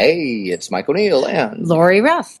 Hey, it's Mike O'Neill and Lori Ruff.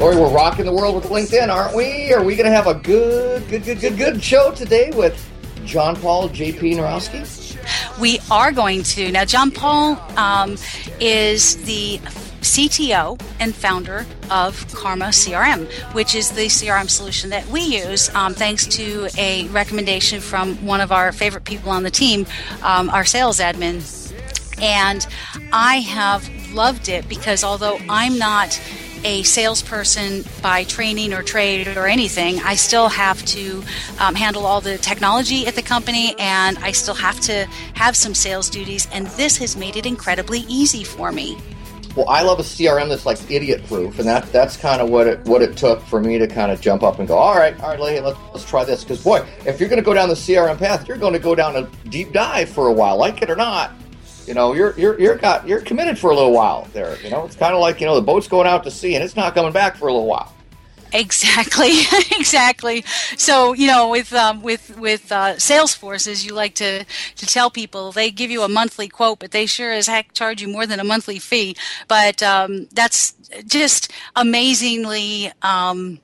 Lori, we're rocking the world with LinkedIn, aren't we? Are we going to have a good, good, good, good, good show today with John Paul, JP Narowski? We are going to. Now, John Paul um, is the CTO and founder of Karma CRM, which is the CRM solution that we use, um, thanks to a recommendation from one of our favorite people on the team, um, our sales admin. And I have loved it because although I'm not a salesperson by training or trade or anything, I still have to um, handle all the technology at the company and I still have to have some sales duties. And this has made it incredibly easy for me. Well, I love a CRM that's like idiot proof, and that that's kind of what it what it took for me to kind of jump up and go, all right, all right, let's let's try this. Because boy, if you're going to go down the CRM path, you're going to go down a deep dive for a while, like it or not. You know, you're you're you're got you're committed for a little while there. You know, it's kind of like you know the boat's going out to sea and it's not coming back for a little while. Exactly, exactly. So you know, with um, with with uh, Salesforces, you like to to tell people they give you a monthly quote, but they sure as heck charge you more than a monthly fee. But um, that's just amazingly. Um,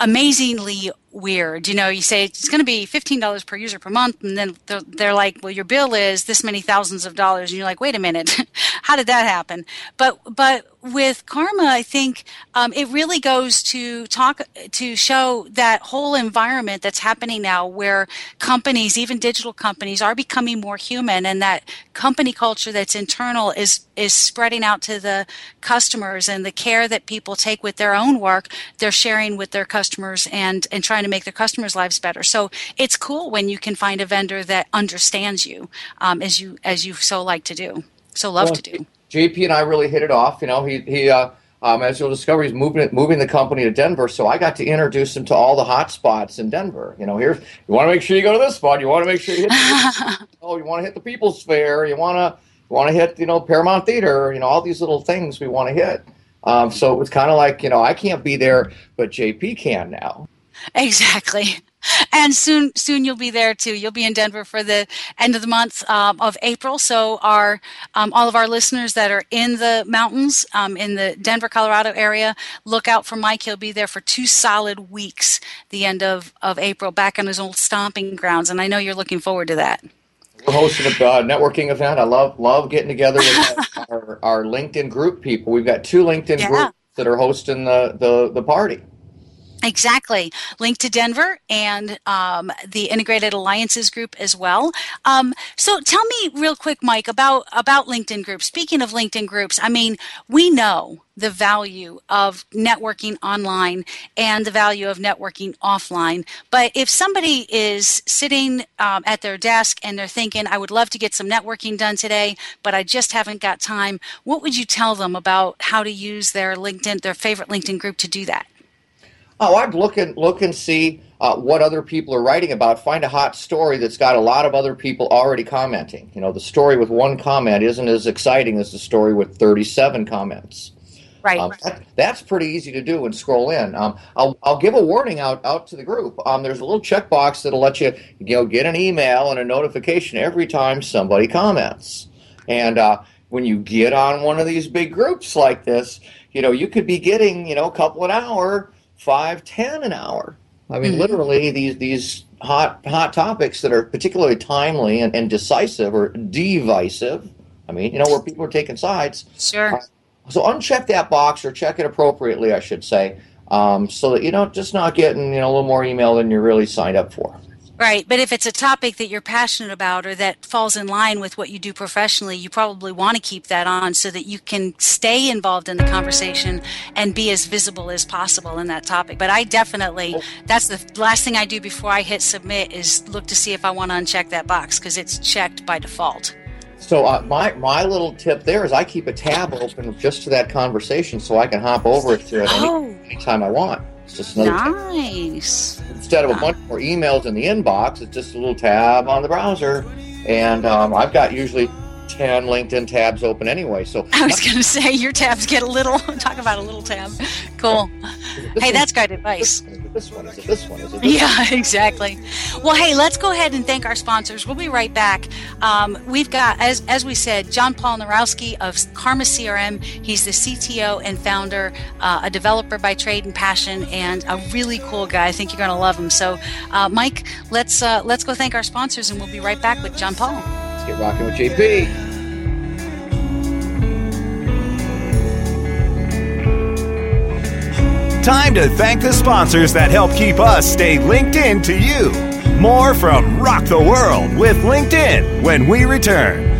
amazingly weird. You know, you say it's going to be $15 per user per month, and then they're, they're like, well, your bill is this many thousands of dollars. And you're like, wait a minute, how did that happen? But, but with Karma, I think um, it really goes to talk to show that whole environment that's happening now where companies, even digital companies, are becoming more human and that company culture that's internal is, is spreading out to the customers and the care that people take with their own work, they're sharing with their customers and, and trying to make their customers' lives better. So it's cool when you can find a vendor that understands you um, as you as you so like to do, so love Well, to do. JP and I really hit it off. You know, he he uh, um, as you'll discover, he's moving moving the company to Denver. So I got to introduce him to all the hot spots in Denver. You know, here you want to make sure you go to this spot. You want to make sure you hit. The, oh, you want to hit the People's Fair. You want to you want to hit you know Paramount Theater. You know all these little things we want to hit. Um, so it was kind of like you know I can't be there, but JP can now. Exactly. And soon, soon you'll be there too. You'll be in Denver for the end of the month um, of April. So, our um, all of our listeners that are in the mountains, um, in the Denver, Colorado area, look out for Mike. He'll be there for two solid weeks, the end of of April, back on his old stomping grounds. And I know you're looking forward to that. We're hosting a uh, networking event. I love love getting together with our, our LinkedIn group people. We've got two LinkedIn Yeah. groups that are hosting the, the, the party. Exactly. Link to Denver and um, the Integrated Alliances Group as well. Um, so tell me real quick, Mike, about about LinkedIn groups. Speaking of LinkedIn groups, I mean, we know the value of networking online and the value of networking offline. But if somebody is sitting um, at their desk and they're thinking, I would love to get some networking done today, but I just haven't got time, what would you tell them about how to use their LinkedIn, their favorite LinkedIn group to do that? Oh, I'd look and look and see uh, what other people are writing about. Find a hot story that's got a lot of other people already commenting. You know, the story with one comment isn't as exciting as the story with 37 comments. Right. Um, that, that's pretty easy to do and scroll in. Um, I'll, I'll give a warning out, out to the group. Um, there's a little checkbox that'll let you, you know, get an email and a notification every time somebody comments. And uh, when you get on one of these big groups like this, you know, you could be getting, you know, a couple an hour five, ten an hour. I mean, mm-hmm. literally these these hot hot topics that are particularly timely and, and decisive or divisive. I mean, you know, where people are taking sides. Sure. Uh, so uncheck that box or check it appropriately, I should say, um, so that you don't just not getting you know a little more email than you're really signed up for. Right. But if it's a topic that you're passionate about or that falls in line with what you do professionally, you probably want to keep that on so that you can stay involved in the conversation and be as visible as possible in that topic. But I definitely, that's the last thing I do before I hit submit is look to see if I want to uncheck that box because it's checked by default. So uh, my my little tip there is I keep a tab open just to that conversation so I can hop over to it oh. any, anytime I want. It's just another nice. Tab. Instead of a bunch more emails in the inbox, it's just a little tab on the browser. And um, I've got usually 10 LinkedIn tabs open anyway. So I was going to say your tabs get a little, talk about a little tab. Cool. Hey, that's great advice. This one, is it this one? Is it this yeah, exactly. Well, hey, let's go ahead and thank our sponsors. We'll be right back. Um, we've got, as, as we said, John Paul Narowski of Karma CRM. He's the CTO and founder, uh, a developer by trade and passion, and a really cool guy. I think you're going to love him. So, uh, Mike, let's uh, let's go thank our sponsors, and we'll be right back with John Paul. Get rocking with JP. Time to thank the sponsors that help keep us stay linked in to you. More from Rock the World with LinkedIn when we return.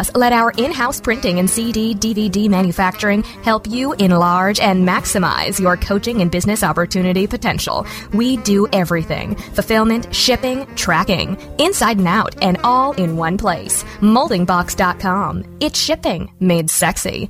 Let our in house printing and CD DVD manufacturing help you enlarge and maximize your coaching and business opportunity potential. We do everything fulfillment, shipping, tracking, inside and out, and all in one place. Moldingbox.com. It's shipping made sexy.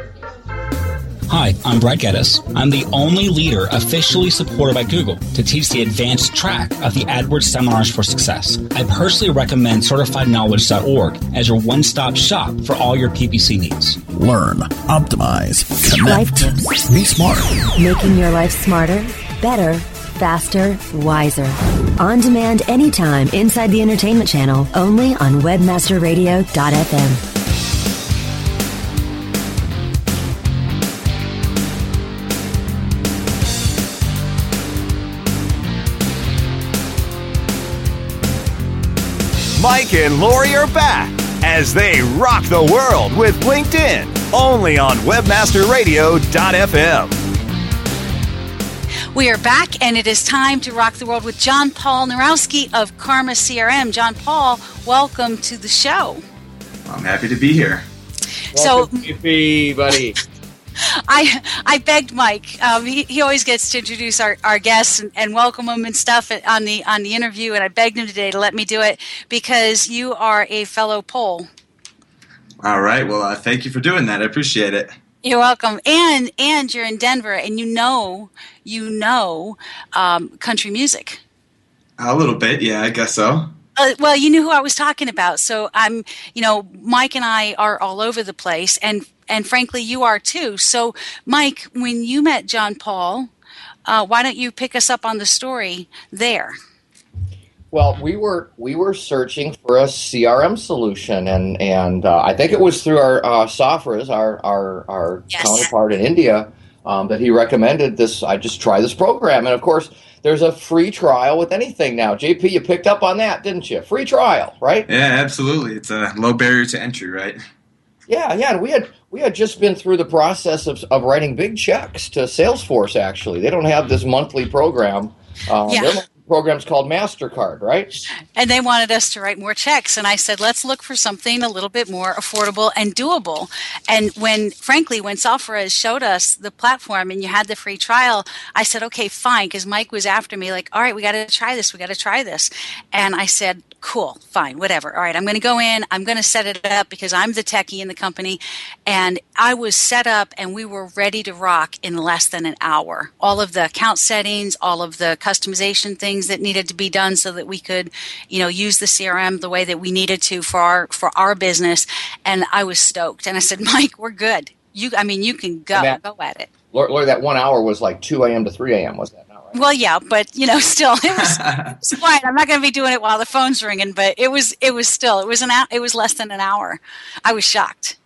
Hi, I'm Brad Geddes. I'm the only leader officially supported by Google to teach the advanced track of the AdWords Seminars for Success. I personally recommend CertifiedKnowledge.org as your one-stop shop for all your PPC needs. Learn, optimize, connect, life tips. be smart. Making your life smarter, better, faster, wiser. On demand anytime inside the entertainment channel, only on webmasterradio.fm. Mike and Lori are back as they rock the world with LinkedIn, only on webmasterradio.fm. We are back, and it is time to rock the world with John Paul Narowski of Karma CRM. John Paul, welcome to the show. I'm happy to be here. So, Yippee, buddy. I I begged Mike. Um, he, he always gets to introduce our, our guests and, and welcome them and stuff on the on the interview, and I begged him today to let me do it because you are a fellow Pole. All right. Well, uh, thank you for doing that. I appreciate it. You're welcome, and and you're in Denver, and you know you know um, country music. A little bit, yeah, I guess so. Uh, well, you knew who I was talking about, so I'm, you know, Mike and I are all over the place, and and frankly, you are too. So, Mike, when you met John Paul, uh, why don't you pick us up on the story there? Well, we were we were searching for a CRM solution, and and uh, I think it was through our uh, Safras, our our our Yes. counterpart in India, um, that he recommended this. I just try this program, and of course, there's a free trial with anything now. JP, you picked up on that, didn't you? Free trial, right? Yeah, absolutely. It's a low barrier to entry, right? Yeah, yeah. And we had we had just been through the process of of writing big checks to Salesforce. Actually, they don't have this monthly program. Uh, Yeah. Their program's called Mastercard, right? And they wanted us to write more checks. And I said, let's look for something a little bit more affordable and doable. And when, frankly, when Salfraz showed us the platform and you had the free trial, I said, okay, fine. Because Mike was after me, like, all right, we got to try this. We got to try this. And I said, cool, fine, whatever. All right, I'm going to go in. I'm going to set it up because I'm the techie in the company. And I was set up and we were ready to rock in less than an hour. All of the account settings, all of the customization things that needed to be done so that we could, you know, use the CRM the way that we needed to for our for our business. And I was stoked. And I said, Mike, we're good. You, I mean, you can go that- go at it. Lori, that one hour was like 2 a.m. to 3 a.m. Was that not right? Well, yeah, but you know, still, it was, it was fine. I'm not going to be doing it while the phone's ringing, but it was, it was still, it was an, it was less than an hour. I was shocked.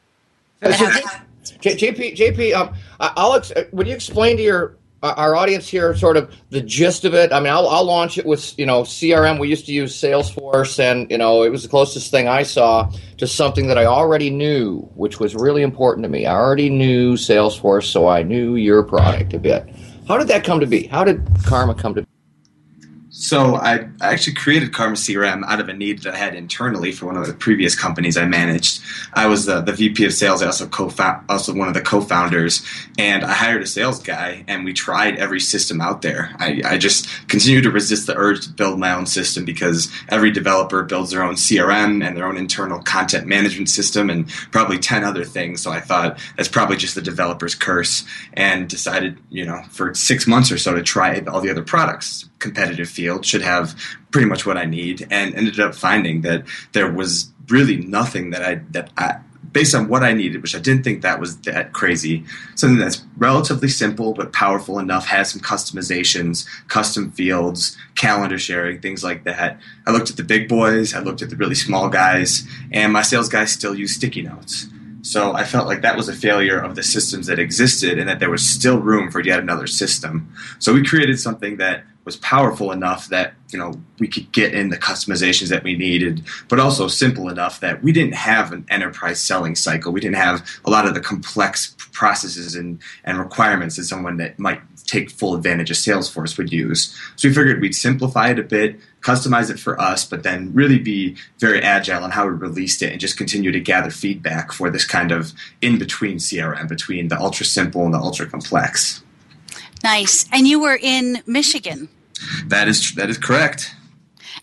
JP, JP, um, I- I'll ex- uh, would you explain to your our audience here sort of the gist of it? I mean, I'll, I'll launch it with you know CRM. We used to use Salesforce, and you know it was the closest thing I saw to something that I already knew, which was really important to me. I already knew Salesforce, so I knew your product a bit. How did that come to be? How did Karma come to be? So I, actually created Karma CRM out of a need that I had internally for one of the previous companies I managed. I was the, the VP of sales, I also co also one of the co-founders, and I hired a sales guy, and we tried every system out there. I, I just continued to resist the urge to build my own system because every developer builds their own CRM and their own internal content management system, and probably ten other things. So I thought that's probably just the developer's curse, and decided, you know, for six months or so to try all the other products competitive field should have pretty much what I need, and ended up finding that there was really nothing that I that I based on what I needed, which I didn't think that was that crazy. Something that's relatively simple but powerful enough, has some customizations, custom fields, calendar sharing, things like that. I looked at the big boys, I looked at the really small guys, and my sales guys still use sticky notes. So I felt like that was a failure of the systems that existed and that there was still room for yet another system. So we created something that was powerful enough that, you know, we could get in the customizations that we needed, but also simple enough that we didn't have an enterprise selling cycle. We didn't have a lot of the complex processes and, and requirements that someone that might take full advantage of Salesforce would use. So we figured we'd simplify it a bit, customize it for us, but then really be very agile on how we released it and just continue to gather feedback for this kind of in between CRM, between the ultra simple and the ultra complex. Nice. And you were in Michigan, That is that is correct.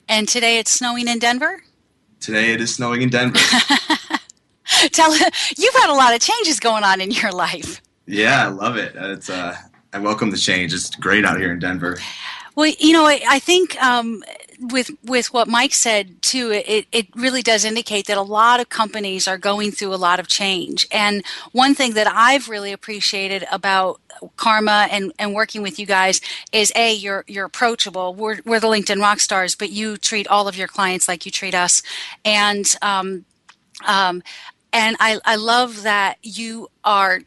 and today it's snowing in Denver. Today it is snowing in Denver. Tell you've had a lot of changes going on in your life. yeah, I love it. It's uh, I welcome the change. It's great out here in Denver. Well, you know, I, I think um, with with what Mike said too, it, it really does indicate that a lot of companies are going through a lot of change. And one thing that I've really appreciated about Karma and, and working with you guys is a you're you're approachable. We're we're the LinkedIn rock stars, but you treat all of your clients like you treat us, and um, um, and I I love that you are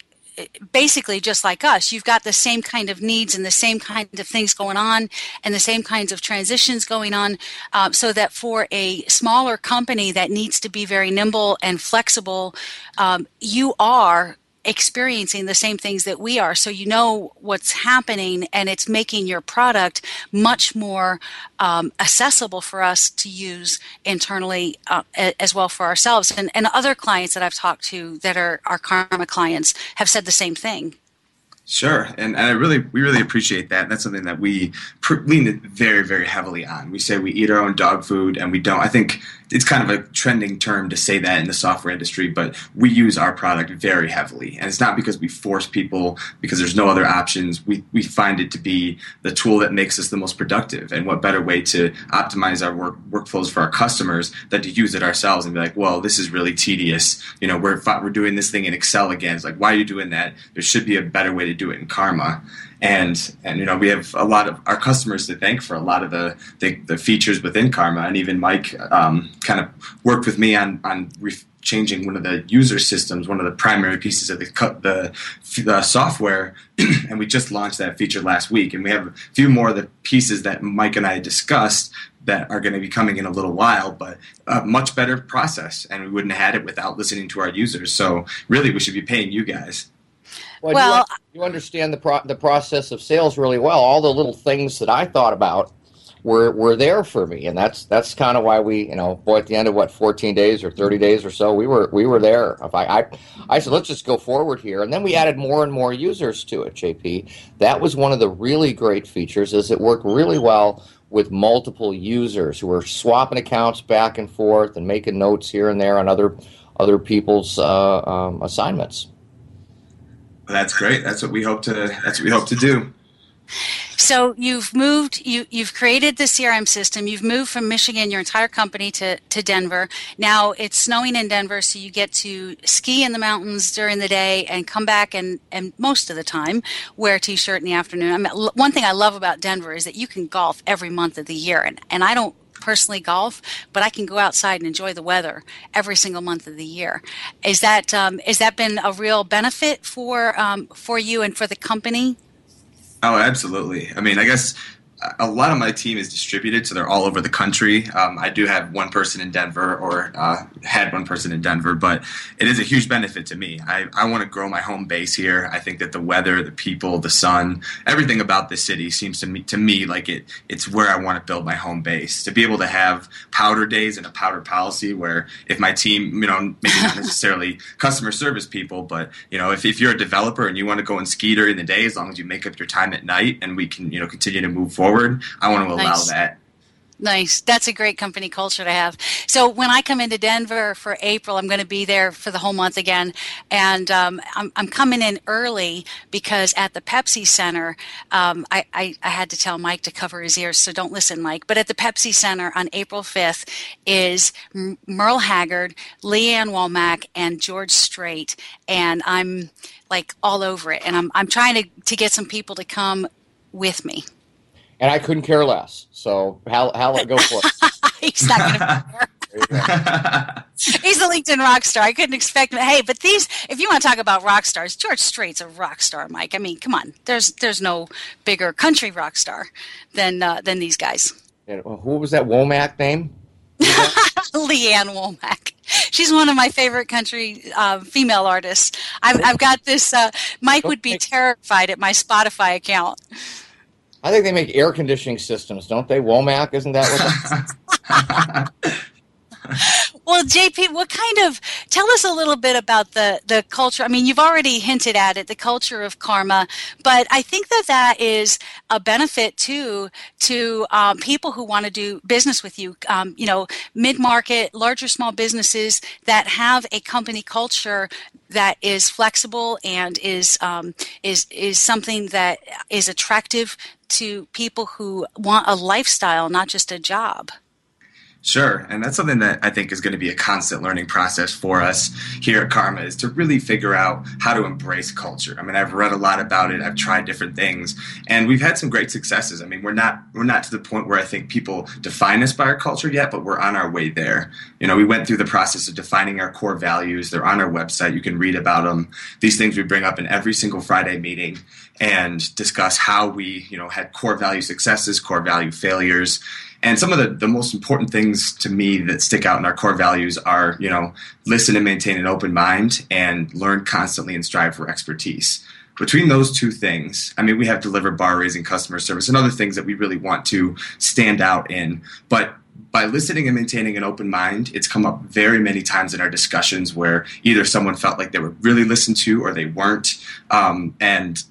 basically just like us. You've got the same kind of needs and the same kind of things going on and the same kinds of transitions going on. Uh, so that for a smaller company that needs to be very nimble and flexible, um, you are experiencing the same things that we are. So you know what's happening, and it's making your product much more um, accessible for us to use internally uh, as well for ourselves. And, and other clients that I've talked to that are our Karma clients have said the same thing. Sure, and, and I really we really appreciate that. That's something that we pr- lean very very heavily on. We say we eat our own dog food, and we don't. I think it's kind of a trending term to say that in the software industry, but we use our product very heavily. And it's not because we force people, because there's no other options. We, we find it to be the tool that makes us the most productive. And what better way to optimize our work, workflows for our customers than to use it ourselves and be like, well, this is really tedious. You know, we're, we're doing this thing in Excel again. It's like, why are you doing that? There should be a better way to do it in Karma and and you know we have a lot of our customers to thank for a lot of the the, the features within Karma, and even Mike um, kind of worked with me on on. Re- changing one of the user systems, one of the primary pieces of the, the, the software, and we just launched that feature last week. And we have a few more of the pieces that Mike and I discussed that are going to be coming in a little while, but a much better process. And we wouldn't have had it without listening to our users. So really, we should be paying you guys. Well, well you, you, understand the pro- the process of sales really well. All the little things that I thought about were were there for me, and that's that's kind of why we, you know, boy, at the end of what 14 days or 30 days or so, we were we were there. If I, I I said let's just go forward here, and then we added more and more users to it. JP, that was one of the really great features. Is it worked really well with multiple users who were swapping accounts back and forth and making notes here and there on other other people's uh, um, assignments. That's great. That's what we hope to. That's what we hope to do. So you've moved, you, you've created the CRM system. You've moved from Michigan, your entire company, to, to Denver. Now it's snowing in Denver, so you get to ski in the mountains during the day and come back and, and most of the time wear a t-shirt in the afternoon. I mean, one thing I love about Denver is that you can golf every month of the year, and, and I don't personally golf, but I can go outside and enjoy the weather every single month of the year. Is that um, that been a real benefit for um, for you and for the company? Oh, absolutely. I mean, I guess a lot of my team is distributed, so they're all over the country. Um, I do have one person in Denver, or uh, had one person in Denver, but it is a huge benefit to me. I, I want to grow my home base here. I think that the weather, the people, the sun, everything about this city seems to me to me like it. It's where I want to build my home base. To be able to have powder days and a powder policy, where if my team, you know, maybe not necessarily customer service people, but you know, if, if you're a developer and you want to go and ski during the day, as long as you make up your time at night, and we can, you know, continue to move forward forward, I want to allow nice. that. Nice. That's a great company culture to have. So when I come into Denver for April, I'm going to be there for the whole month again, and um, I'm, I'm coming in early because at the Pepsi Center, um, I, I, I, had to tell Mike to cover his ears, so don't listen, Mike. But at the Pepsi Center on April 5th is Merle Haggard, Lee-Ann Womack, and George Strait, and I'm like all over it, and I'm I'm trying to to get some people to come with me and I couldn't care less. So Hal, Hal go for it. He's not going to. Care. He's a LinkedIn rock star. I couldn't expect him. Hey, but these, if you want to talk about rock stars, George Strait's a rock star, Mike. I mean, come on. There's there's no bigger country rock star than uh, than these guys. And who was that Womack name? Lee-Ann Womack. She's one of my favorite country uh, female artists. I've, I've got this. Uh, Mike would be terrified at my Spotify account. I think they make air conditioning systems, don't they? Womack, isn't that what? well, JP, what kind of tell us a little bit about the the culture? I mean, you've already hinted at it, the culture of karma, but I think that that is a benefit too to um, people who want to do business with you. Um, you know, mid market, larger small businesses that have a company culture that is flexible and is um, is is something that is attractive to people who want a lifestyle, not just a job. Sure, and that's something that I think is going to be a constant learning process for us here at Karma is to really figure out how to embrace culture. I mean, I've read a lot about it, I've tried different things, and we've had some great successes. I mean, we're not we're not to the point where I think people define us by our culture yet, but we're on our way there. You know, we went through the process of defining our core values. They're on our website. You can read about them. These things we bring up in every single Friday meeting and discuss how we, you know, had core value successes, core value failures, and some of the, the most important things to me that stick out in our core values are, you know, listen and maintain an open mind and learn constantly and strive for expertise. Between those two things, I mean, we have delivered bar raising customer service and other things that we really want to stand out in. But by listening and maintaining an open mind, it's come up very many times in our discussions where either someone felt like they were really listened to or they weren't, um, and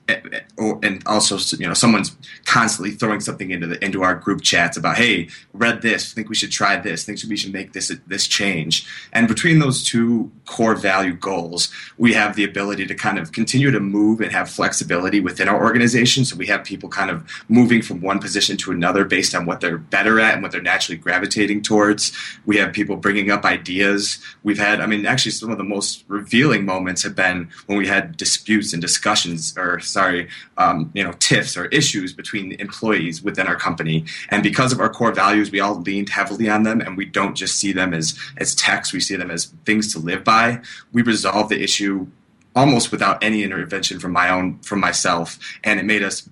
or, and also you know someone's constantly throwing something into the into our group chats about hey read this. Think we should try this. Think we should make this this change. And between those two core value goals we have the ability to kind of continue to move and have flexibility within our organization. So we have people kind of moving from one position to another based on what they're better at and what they're naturally gravitating towards. We have people bringing up ideas. We've had i mean actually some of the most revealing moments have been when we had disputes and discussions or sorry um, you know tiffs or issues between employees within our company. And because of our core values we all leaned heavily on them and we don't just see them as as text we see them as things to live by. We resolve the issue almost without any intervention from my own from myself and it made us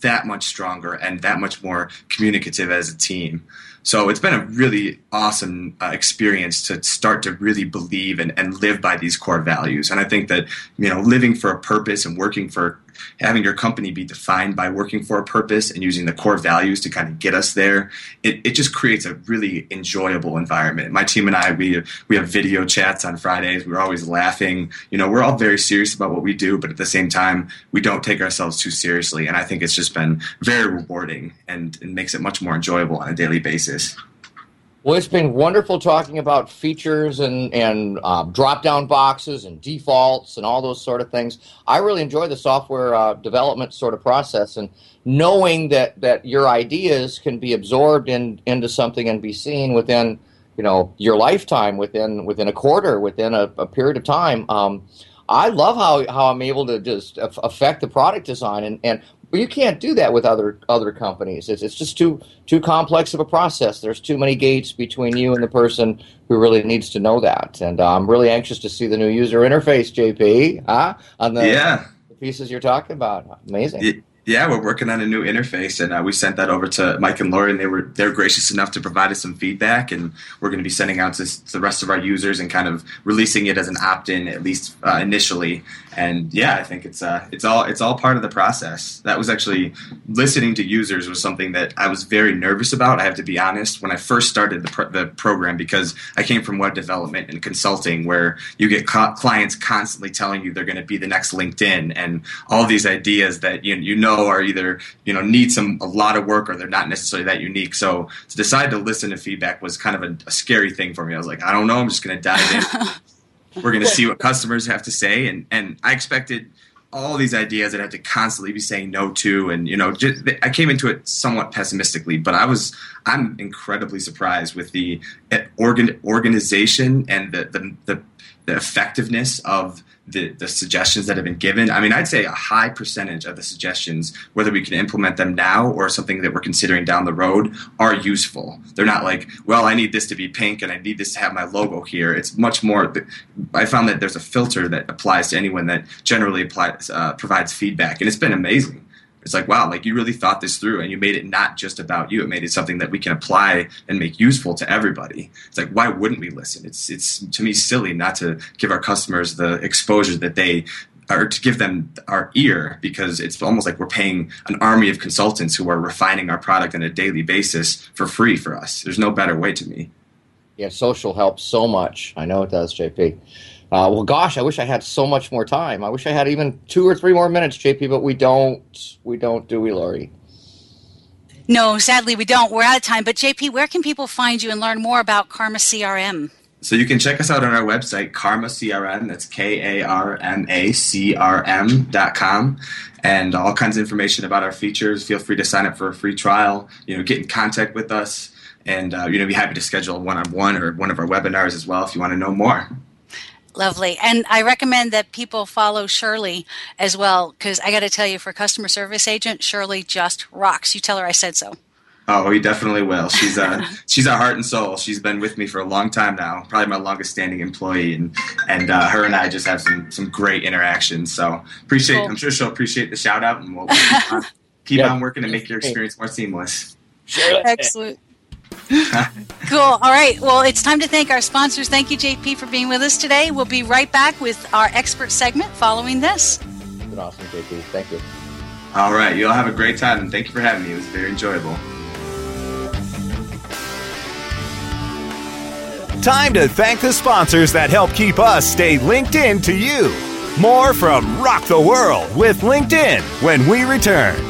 that much stronger and that much more communicative as a team so it's been a really awesome uh, experience to start to really believe and, and live by these core values. And I think that, you know, living for a purpose and working for having your company be defined by working for a purpose and using the core values to kind of get us there, it, it just creates a really enjoyable environment. My team and I, we we have video chats on Fridays. We're always laughing. You know, we're all very serious about what we do, but at the same time, we don't take ourselves too seriously. And I think it's just been very rewarding and, and makes it much more enjoyable on a daily basis. Well, it's been wonderful talking about features and and um, drop down boxes and defaults and all those sort of things. I really enjoy the software uh, development sort of process and knowing that that your ideas can be absorbed in into something and be seen within you know your lifetime, within within a quarter, within a, a period of time. Um, I love how, how I'm able to just affect the product design and, and but you can't do that with other other companies. It's, it's just too too complex of a process. There's too many gates between you and the person who really needs to know that. And uh, I'm really anxious to see the new user interface, JP, huh? on the, yeah. the pieces you're talking about. Amazing. Yeah, we're working on a new interface, and uh, we sent that over to Mike and Lori, and they were they're gracious enough to provide us some feedback, and we're going to be sending out to, to, the rest of our users and kind of releasing it as an opt-in at least uh, initially. And yeah, I think it's uh, it's all it's all part of the process. That was actually listening to users was something that I was very nervous about. I have to be honest when I first started the, the program because I came from web development and consulting, where you get co- clients constantly telling you they're going to be the next LinkedIn and all these ideas that you you know are either you know need some a lot of work or they're not necessarily that unique. So to decide to listen to feedback was kind of a, a scary thing for me. I was like, I don't know, I'm just going to dive in. We're going to see what customers have to say, and and I expected all these ideas that I had to constantly be saying no to, and you know, just, I came into it somewhat pessimistically, but I was I'm incredibly surprised with the organ organization and the the, the, the effectiveness of the, the suggestions that have been given. I mean, I'd say a high percentage of the suggestions, whether we can implement them now or something that we're considering down the road, are useful. They're not like, well, I need this to be pink and I need this to have my logo here. It's much more. I found that there's a filter that applies to anyone that generally applies, uh, provides feedback, and it's been amazing it's like wow like you really thought this through and you made it not just about you. It made it something that we can apply and make useful to everybody. It's like why wouldn't we listen? It's it's to me silly not to give our customers the exposure that they or to give them our ear because it's almost like we're paying an army of consultants who are refining our product on a daily basis for free for us. There's no better way to me. Yeah social helps so much. I know it does jp uh, well, gosh, I wish I had so much more time. I wish I had even two or three more minutes, JP, but we don't. We don't, do we, Lori? No, sadly, we don't. We're out of time. But JP, where can people find you and learn more about Karma CRM? So you can check us out on our website, Karma CRM. That's K A R M A C R M dot com, and all kinds of information about our features. Feel free to sign up for a free trial. You know, get in contact with us and uh, you know, be happy to schedule a one-on-one or one of our webinars as well if you want to know more. Lovely. And I recommend that people follow Shirley as well, because I got to tell you, for customer service agent, Shirley just rocks. You tell her I said so. Oh, we definitely will. She's a she's our heart and soul. She's been with me for a long time now, probably my longest standing employee, and and uh, her and I just have some some great interactions. So appreciate. Cool. I'm sure she'll appreciate the shout out, and we'll, we'll keep, on, keep yep. on working to make your experience more seamless. Excellent. Cool. All right. Well, it's time to thank our sponsors. Thank you, JP, for being with us today. We'll be right back with our expert segment following this. Been awesome, JP. Thank you. All right. You all have a great time, and thank you for having me. It was very enjoyable. Time to thank the sponsors that help keep us stay linked in to you. More from Rock the World with LinkedIn when we return.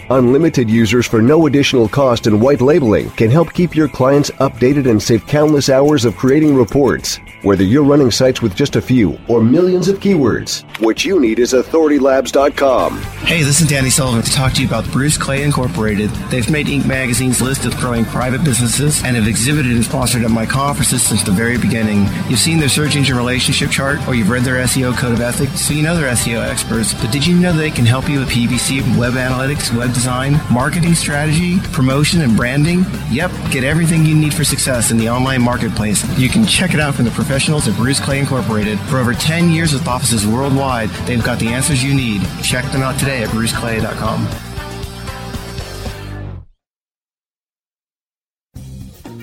Unlimited users for no additional cost and white labeling can help keep your clients updated and save countless hours of creating reports. Whether you're running sites with just a few or millions of keywords, what you need is authoritylabs.com. Hey, this is Danny Sullivan to talk to you about Bruce Clay Incorporated. They've made Inc. magazine's list of growing private businesses and have exhibited and sponsored at my conferences since the very beginning. You've seen their search engine relationship chart or you've read their SEO code of ethics, so you know they're SEO experts. But did you know they can help you with PPC, web analytics, web design, marketing strategy, promotion, and branding? Yep, get everything you need for success in the online marketplace. You can check it out from the professionals at Bruce Clay Incorporated. For over 10 years with offices worldwide, they've got the answers you need. Check them out today at bruceclay.com.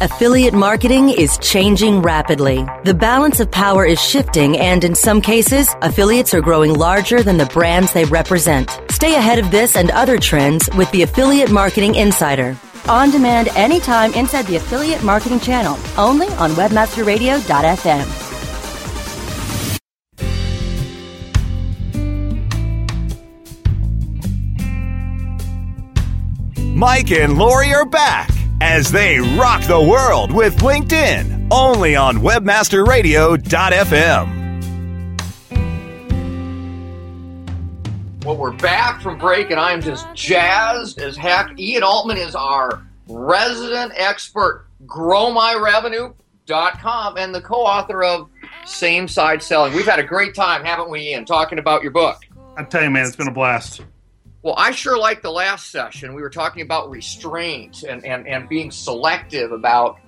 Affiliate marketing is changing rapidly. The balance of power is shifting, and in some cases, affiliates are growing larger than the brands they represent. Stay ahead of this and other trends with the Affiliate Marketing Insider. On demand anytime inside the Affiliate Marketing channel, only on WebmasterRadio.fm. Mike and Lori are back as they rock the world with LinkedIn only on webmasterradio.fm. Well, we're back from break, and I'm just jazzed as heck. Ian Altman is our resident expert, growmyrevenue.com, and the co author of Same Side Selling. We've had a great time, haven't we, Ian, talking about your book? I tell you, man, it's been a blast. Well, I sure like the last session. We were talking about restraint and, and, and being selective about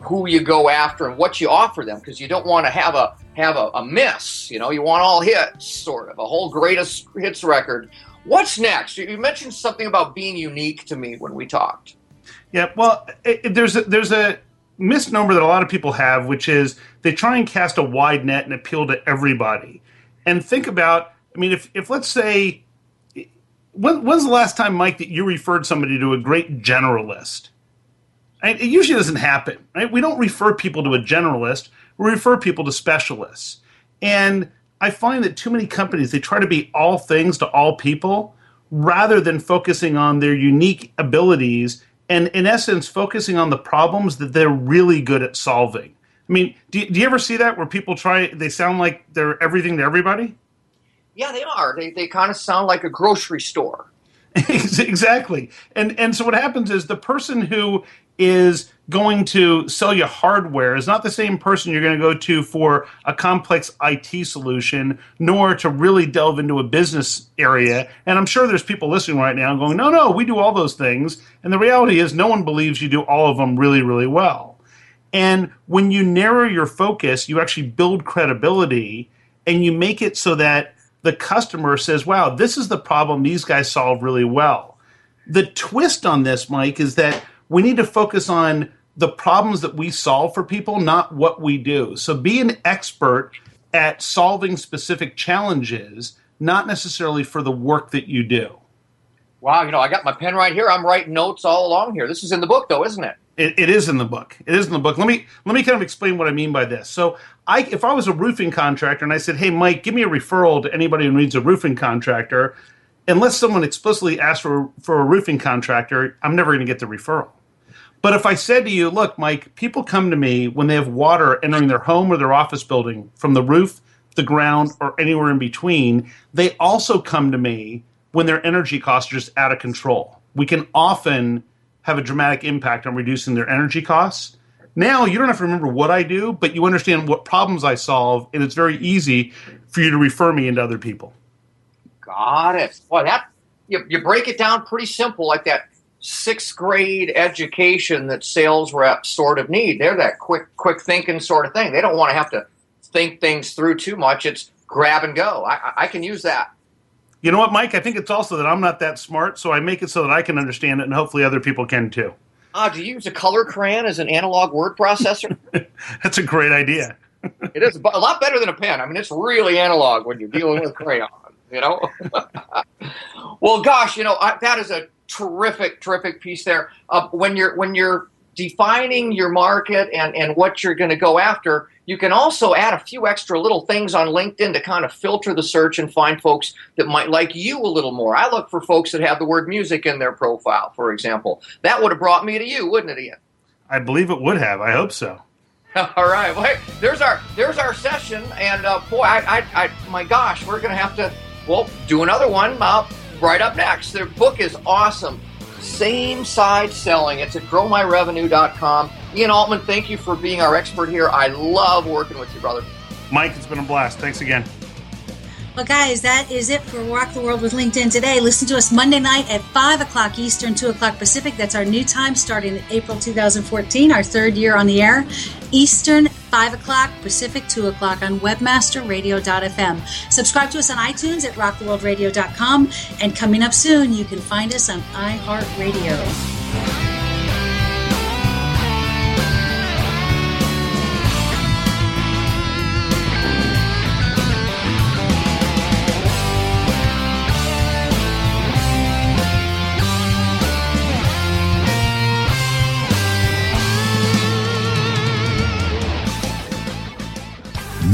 who you go after and what you offer them because you don't want to have a have a, a, miss. You know, you want all hits, sort of a whole greatest hits record. What's next? You mentioned something about being unique to me when we talked. Yeah, well, it, there's a, there's a misnomer that a lot of people have, which is they try and cast a wide net and appeal to everybody. And think about, I mean, if if let's say when, when's the last time, Mike, that you referred somebody to a great generalist? it usually doesn't happen. Right? We don't refer people to a generalist. We refer people to specialists. And I find that too many companies they try to be all things to all people rather than focusing on their unique abilities and in essence focusing on the problems that they're really good at solving. I mean, do do you ever see that where people try they sound like they're everything to everybody? Yeah, they are. They, they kind of sound like a grocery store. exactly. And and so what happens is the person who is going to sell you hardware is not the same person you're going to go to for a complex IT solution, nor to really delve into a business area. And I'm sure there's people listening right now going, no, no, we do all those things. And the reality is, no one believes you do all of them really, really well. And when you narrow your focus, you actually build credibility and you make it so that the customer says, wow, this is the problem these guys solve really well. The twist on this, Mike, is that we need to focus on the problems that we solve for people, not what we do. So be an expert at solving specific challenges, not necessarily for the work that you do. Wow, you know, I got my pen right here. I'm writing notes all along here. This is in the book, though, isn't it? It, it is in the book. It is in the book. Let me let me kind of explain what I mean by this. So, I if I was a roofing contractor and I said, "Hey, Mike, give me a referral to anybody who needs a roofing contractor," unless someone explicitly asks for for a roofing contractor, I'm never going to get the referral. But if I said to you, look, Mike, people come to me when they have water entering their home or their office building from the roof, the ground, or anywhere in between, they also come to me when their energy costs are just out of control. We can often have a dramatic impact on reducing their energy costs. Now you don't have to remember what I do, but you understand what problems I solve, and it's very easy for you to refer me into other people. Got it. Well, that you, you break it down pretty simple, like that sixth grade education that sales reps sort of need. They're that quick, quick thinking sort of thing. They don't want to have to think things through too much. It's grab and go. I, I can use that. You know what, Mike? I think it's also that I'm not that smart, so I make it so that I can understand it, and hopefully other people can too. Ah, do you use a color crayon as an analog word processor? That's a great idea. it is a lot better than a pen. I mean, it's really analog when you're dealing with crayon. You know. well, gosh, you know I, that is a terrific, terrific piece there. Uh, when you're when you're defining your market and and what you're going to go after, you can also add a few extra little things on LinkedIn to kind of filter the search and find folks that might like you a little more. I look for folks that have the word music in their profile, for example. That would have brought me to you, wouldn't it, Ian? I believe it would have. I hope so. All right. Well, hey, there's our there's our session, and uh, boy, I, I, I, my gosh, we're going to have to well do another one uh, right up next. Their book is awesome. Same side selling. It's at growmyrevenue.com. Ian Altman, thank you for being our expert here. I love working with you, brother. Mike, it's been a blast. Thanks again. Well, guys, that is it for Rock the World with LinkedIn today. Listen to us Monday night at 5 o'clock Eastern, 2 o'clock Pacific. That's our new time starting April 2014, our third year on the air. Eastern, 5 o'clock Pacific, 2 o'clock on webmasterradio.fm. Subscribe to us on iTunes at rocktheworldradio.com. And coming up soon, you can find us on iHeartRadio.